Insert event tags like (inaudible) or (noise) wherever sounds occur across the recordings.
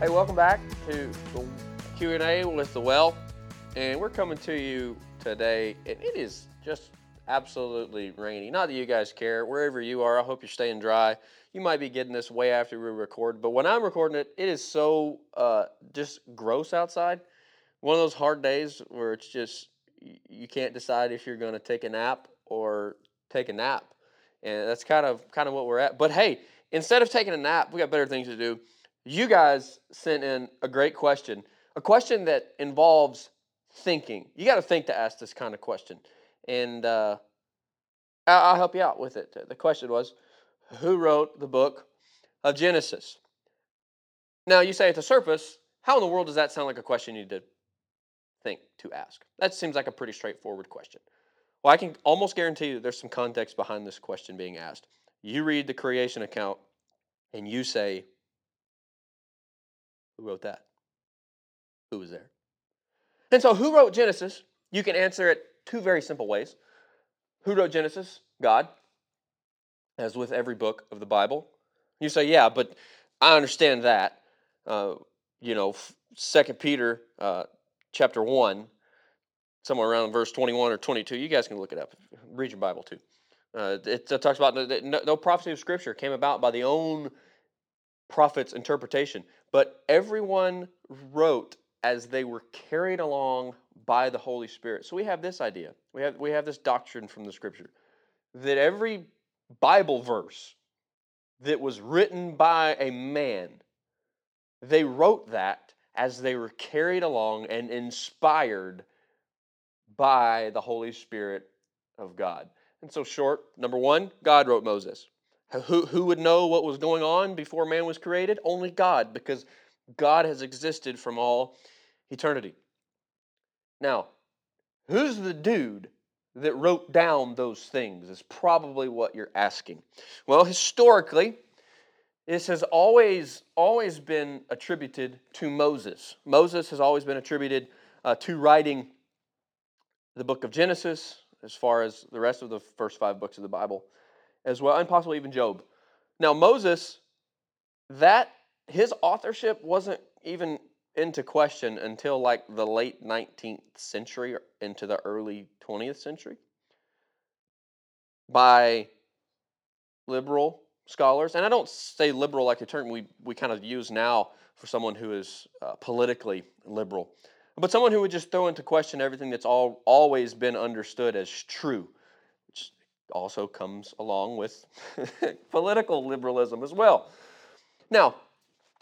Hey, welcome back to the Q&A with the Well. And we're coming to you today, and it is just absolutely rainy. Not that you guys care. Wherever you are, I hope you're staying dry. You might be getting this way after we record, but when I'm recording it, it is so uh, just gross outside. One of those hard days where it's just you can't decide if you're going to take a nap or take a nap, and that's kind of kind of what we're at. But hey, instead of taking a nap, we got better things to do. You guys sent in a great question, a question that involves thinking. You got to think to ask this kind of question, and uh, I'll help you out with it. The question was, who wrote the book of Genesis? Now you say at the surface, how in the world does that sound like a question you need to think to ask? That seems like a pretty straightforward question. Well, I can almost guarantee you there's some context behind this question being asked. You read the creation account and you say, Who wrote that? Who was there? And so, who wrote Genesis? You can answer it two very simple ways. Who wrote Genesis? God, as with every book of the Bible. You say, Yeah, but I understand that. Uh, you know, Second Peter uh, chapter 1 somewhere around verse 21 or 22. You guys can look it up. Read your Bible too. Uh, it, it, talks about no, no prophecy of Scripture came about by the own prophet's interpretation, but everyone wrote as they were carried along by the Holy Spirit. So we have this idea. We have we have this doctrine from the Scripture that every Bible verse that was written by a man, they wrote that as they were carried along and inspired by the Holy Spirit of God. And so, short, number one, God wrote Moses. Who, who would know what was going on before man was created? Only God, because God has existed from all eternity. Now, who's the dude that wrote down those things? Is probably what you're asking. Well, historically, this has always always been attributed to Moses. Moses has always been attributed uh, to writing the book of Genesis, as far as the rest of the first five books of the Bible, as well, and possibly even Job. Now, Moses, that his authorship wasn't even into question until like the late 19th century into the early 20th century by liberal scholars. And I don't say liberal like the term we, we kind of use now for someone who is uh, politically liberal but someone who would just throw into question everything that's all, always been understood as true, also comes along with (laughs) political liberalism as well. Now,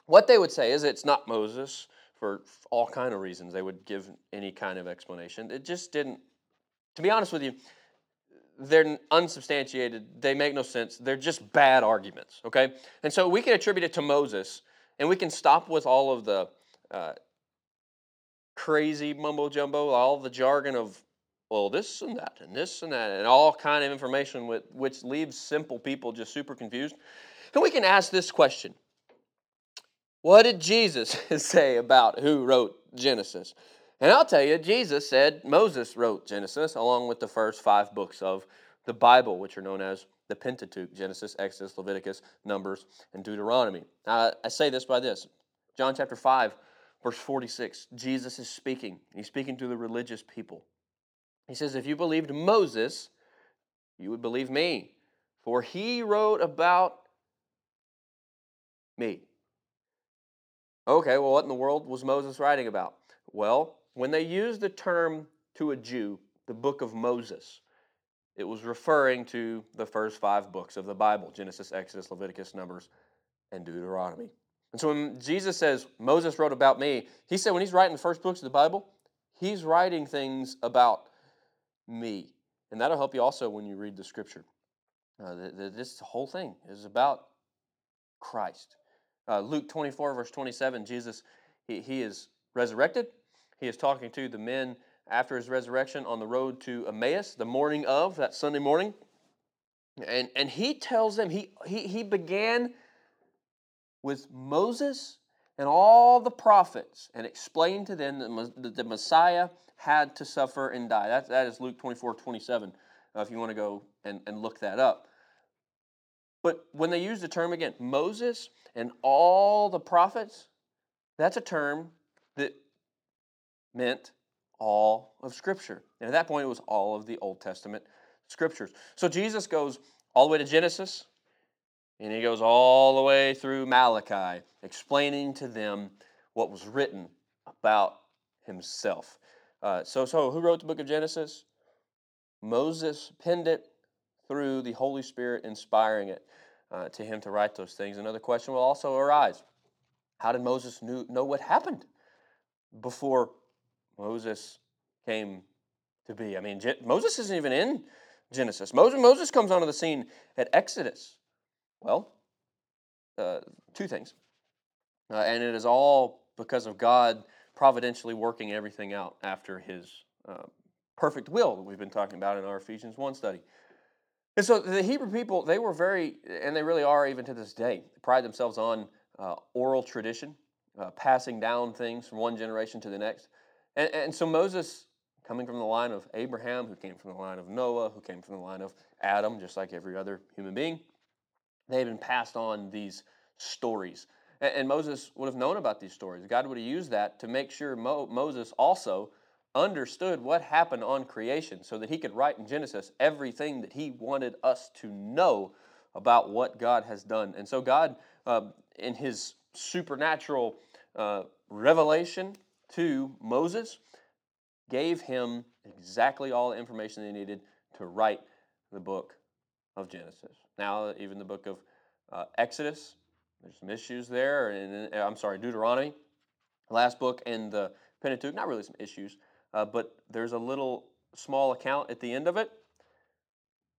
what they would say is it's not Moses for all kind of reasons. They would give any kind of explanation. It just didn't. To be honest with you, they're unsubstantiated. They make no sense. They're just bad arguments. Okay, and so we can attribute it to Moses, and we can stop with all of the uh, crazy mumbo jumbo, all the jargon of well this and that and this and that and all kind of information with, which leaves simple people just super confused. And we can ask this question. What did Jesus (laughs) say about who wrote Genesis? And I'll tell you, Jesus said Moses wrote Genesis along with the first five books of the Bible, which are known as the Pentateuch Genesis, Exodus, Leviticus, Numbers, and Deuteronomy. Now, I say this by this John chapter 5 Verse 46, Jesus is speaking. He's speaking to the religious people. He says, If you believed Moses, you would believe me, for he wrote about me. Okay, well, what in the world was Moses writing about? Well, when they used the term to a Jew, the book of Moses, it was referring to the first five books of the Bible Genesis, Exodus, Leviticus, Numbers, and Deuteronomy. And so when Jesus says, Moses wrote about me, he said when he's writing the first books of the Bible, he's writing things about me. And that'll help you also when you read the scripture. Uh, the, the, this whole thing is about Christ. Uh, Luke 24, verse 27, Jesus, he, he is resurrected. He is talking to the men after his resurrection on the road to Emmaus, the morning of that Sunday morning. And, and he tells them, he, he, he began with Moses and all the prophets and explained to them that the Messiah had to suffer and die. That, that is Luke 24 27, uh, if you want to go and, and look that up. But when they use the term again, Moses and all the prophets, That's a term that meant all of Scripture. And at that point, it was all of the Old Testament Scriptures. So Jesus goes all the way to Genesis, and he goes all the way through Malachi, explaining to them what was written about himself. Uh, so, so who wrote the book of Genesis? Moses penned it through the Holy Spirit inspiring it uh, to him to write those things. Another question will also arise How did Moses knew, know what happened before Moses came to be? I mean, Je- Moses isn't even in Genesis. Moses, Moses comes onto the scene at Exodus. Well, uh, two things. Uh, and it is all because of God providentially working everything out after his uh, perfect will that we've been talking about in our Ephesians 1 study. And so the Hebrew people, they were very, and they really are even to this day, pride themselves on uh, oral tradition, uh, passing down things from one generation to the next. And, and so Moses, coming from the line of Abraham, who came from the line of Noah, who came from the line of Adam, just like every other human being, they had been passed on these stories. And, Moses would have known about these stories. God would have used that to make sure Mo, Moses also understood what happened on creation so that he could write in Genesis everything that he wanted us to know about what God has done. And so, God, uh, in his supernatural uh, revelation to Moses, gave him exactly all the information he needed to write the book of Genesis. Now, even the book of uh, Exodus, there's some issues there. And I'm sorry, Deuteronomy, last book in the Pentateuch, not really some issues, uh, but there's a little small account at the end of it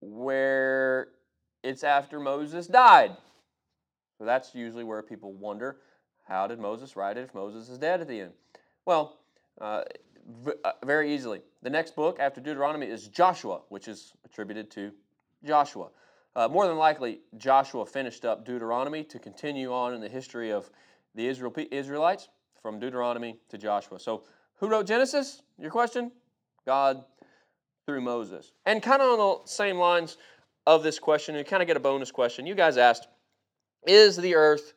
where it's after Moses died. So that's usually where people wonder how did Moses write it if Moses is dead at the end? Well, uh, v- uh, very easily. The next book after Deuteronomy is Joshua, which is attributed to Joshua. Uh, more than likely, Joshua finished up Deuteronomy to continue on in the history of the Israel, Israelites from Deuteronomy to Joshua. So, who wrote Genesis? Your question? God through Moses. And kind of on the same lines of this question, you kind of get a bonus question. You guys asked, Is the earth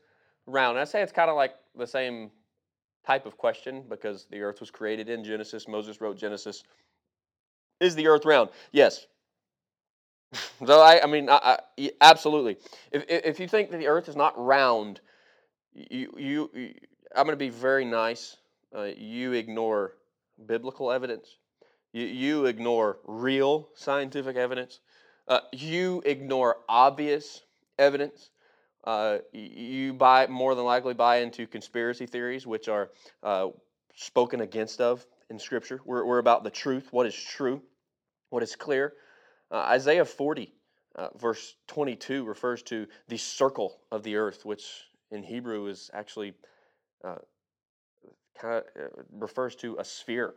round? And I say it's kind of like the same type of question because the earth was created in Genesis. Moses wrote Genesis. Is the earth round? Yes. So I, I mean, I, I, absolutely. If, if you think that the earth is not round, you, you, you I'm going to be very nice. Uh, you ignore biblical evidence. You, you ignore real scientific evidence. Uh, you ignore obvious evidence. Uh, you buy more than likely buy into conspiracy theories, which are uh, spoken against of in Scripture. We're, we're about the truth, what is true, what is clear. Uh, Isaiah 40, uh, verse 22, refers to the circle of the earth, which in Hebrew is actually uh, kind of uh, refers to a sphere.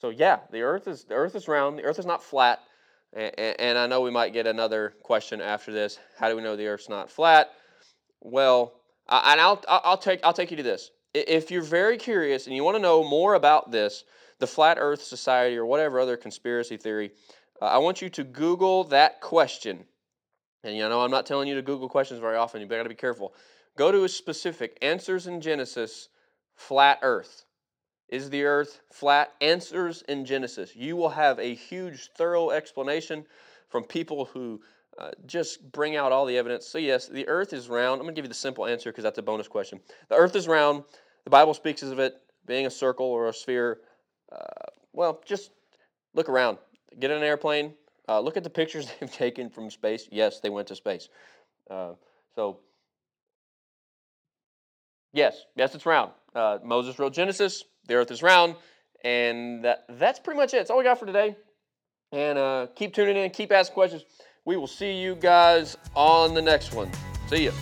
So yeah, the earth is the earth is round. The earth is not flat. And, and I know we might get another question after this. How do we know the earth's not flat? Well, and I'll I'll take I'll take you to this. If you're very curious and you want to know more about this, the Flat Earth Society or whatever other conspiracy theory, uh, I want you to Google that question. And you know I'm not telling you to Google questions very often. You got to be careful. Go to a specific answers in Genesis, flat Earth. Is the earth flat? Answers in Genesis. You will have a huge, thorough explanation from people who uh, just bring out all the evidence. So, yes, the earth is round. I'm going to give you the simple answer because that's a bonus question. The earth is round. The Bible speaks of it being a circle or a sphere. Uh, well, just look around. Get in an airplane. Uh, look at the pictures (laughs) they've taken from space. Yes, they went to space. Uh, so, yes, yes, it's round. Uh, Moses wrote Genesis. The earth is round. And that, that's pretty much it. That's all we got for today. And uh, keep tuning in. Keep asking questions. We will see you guys on the next one. See ya.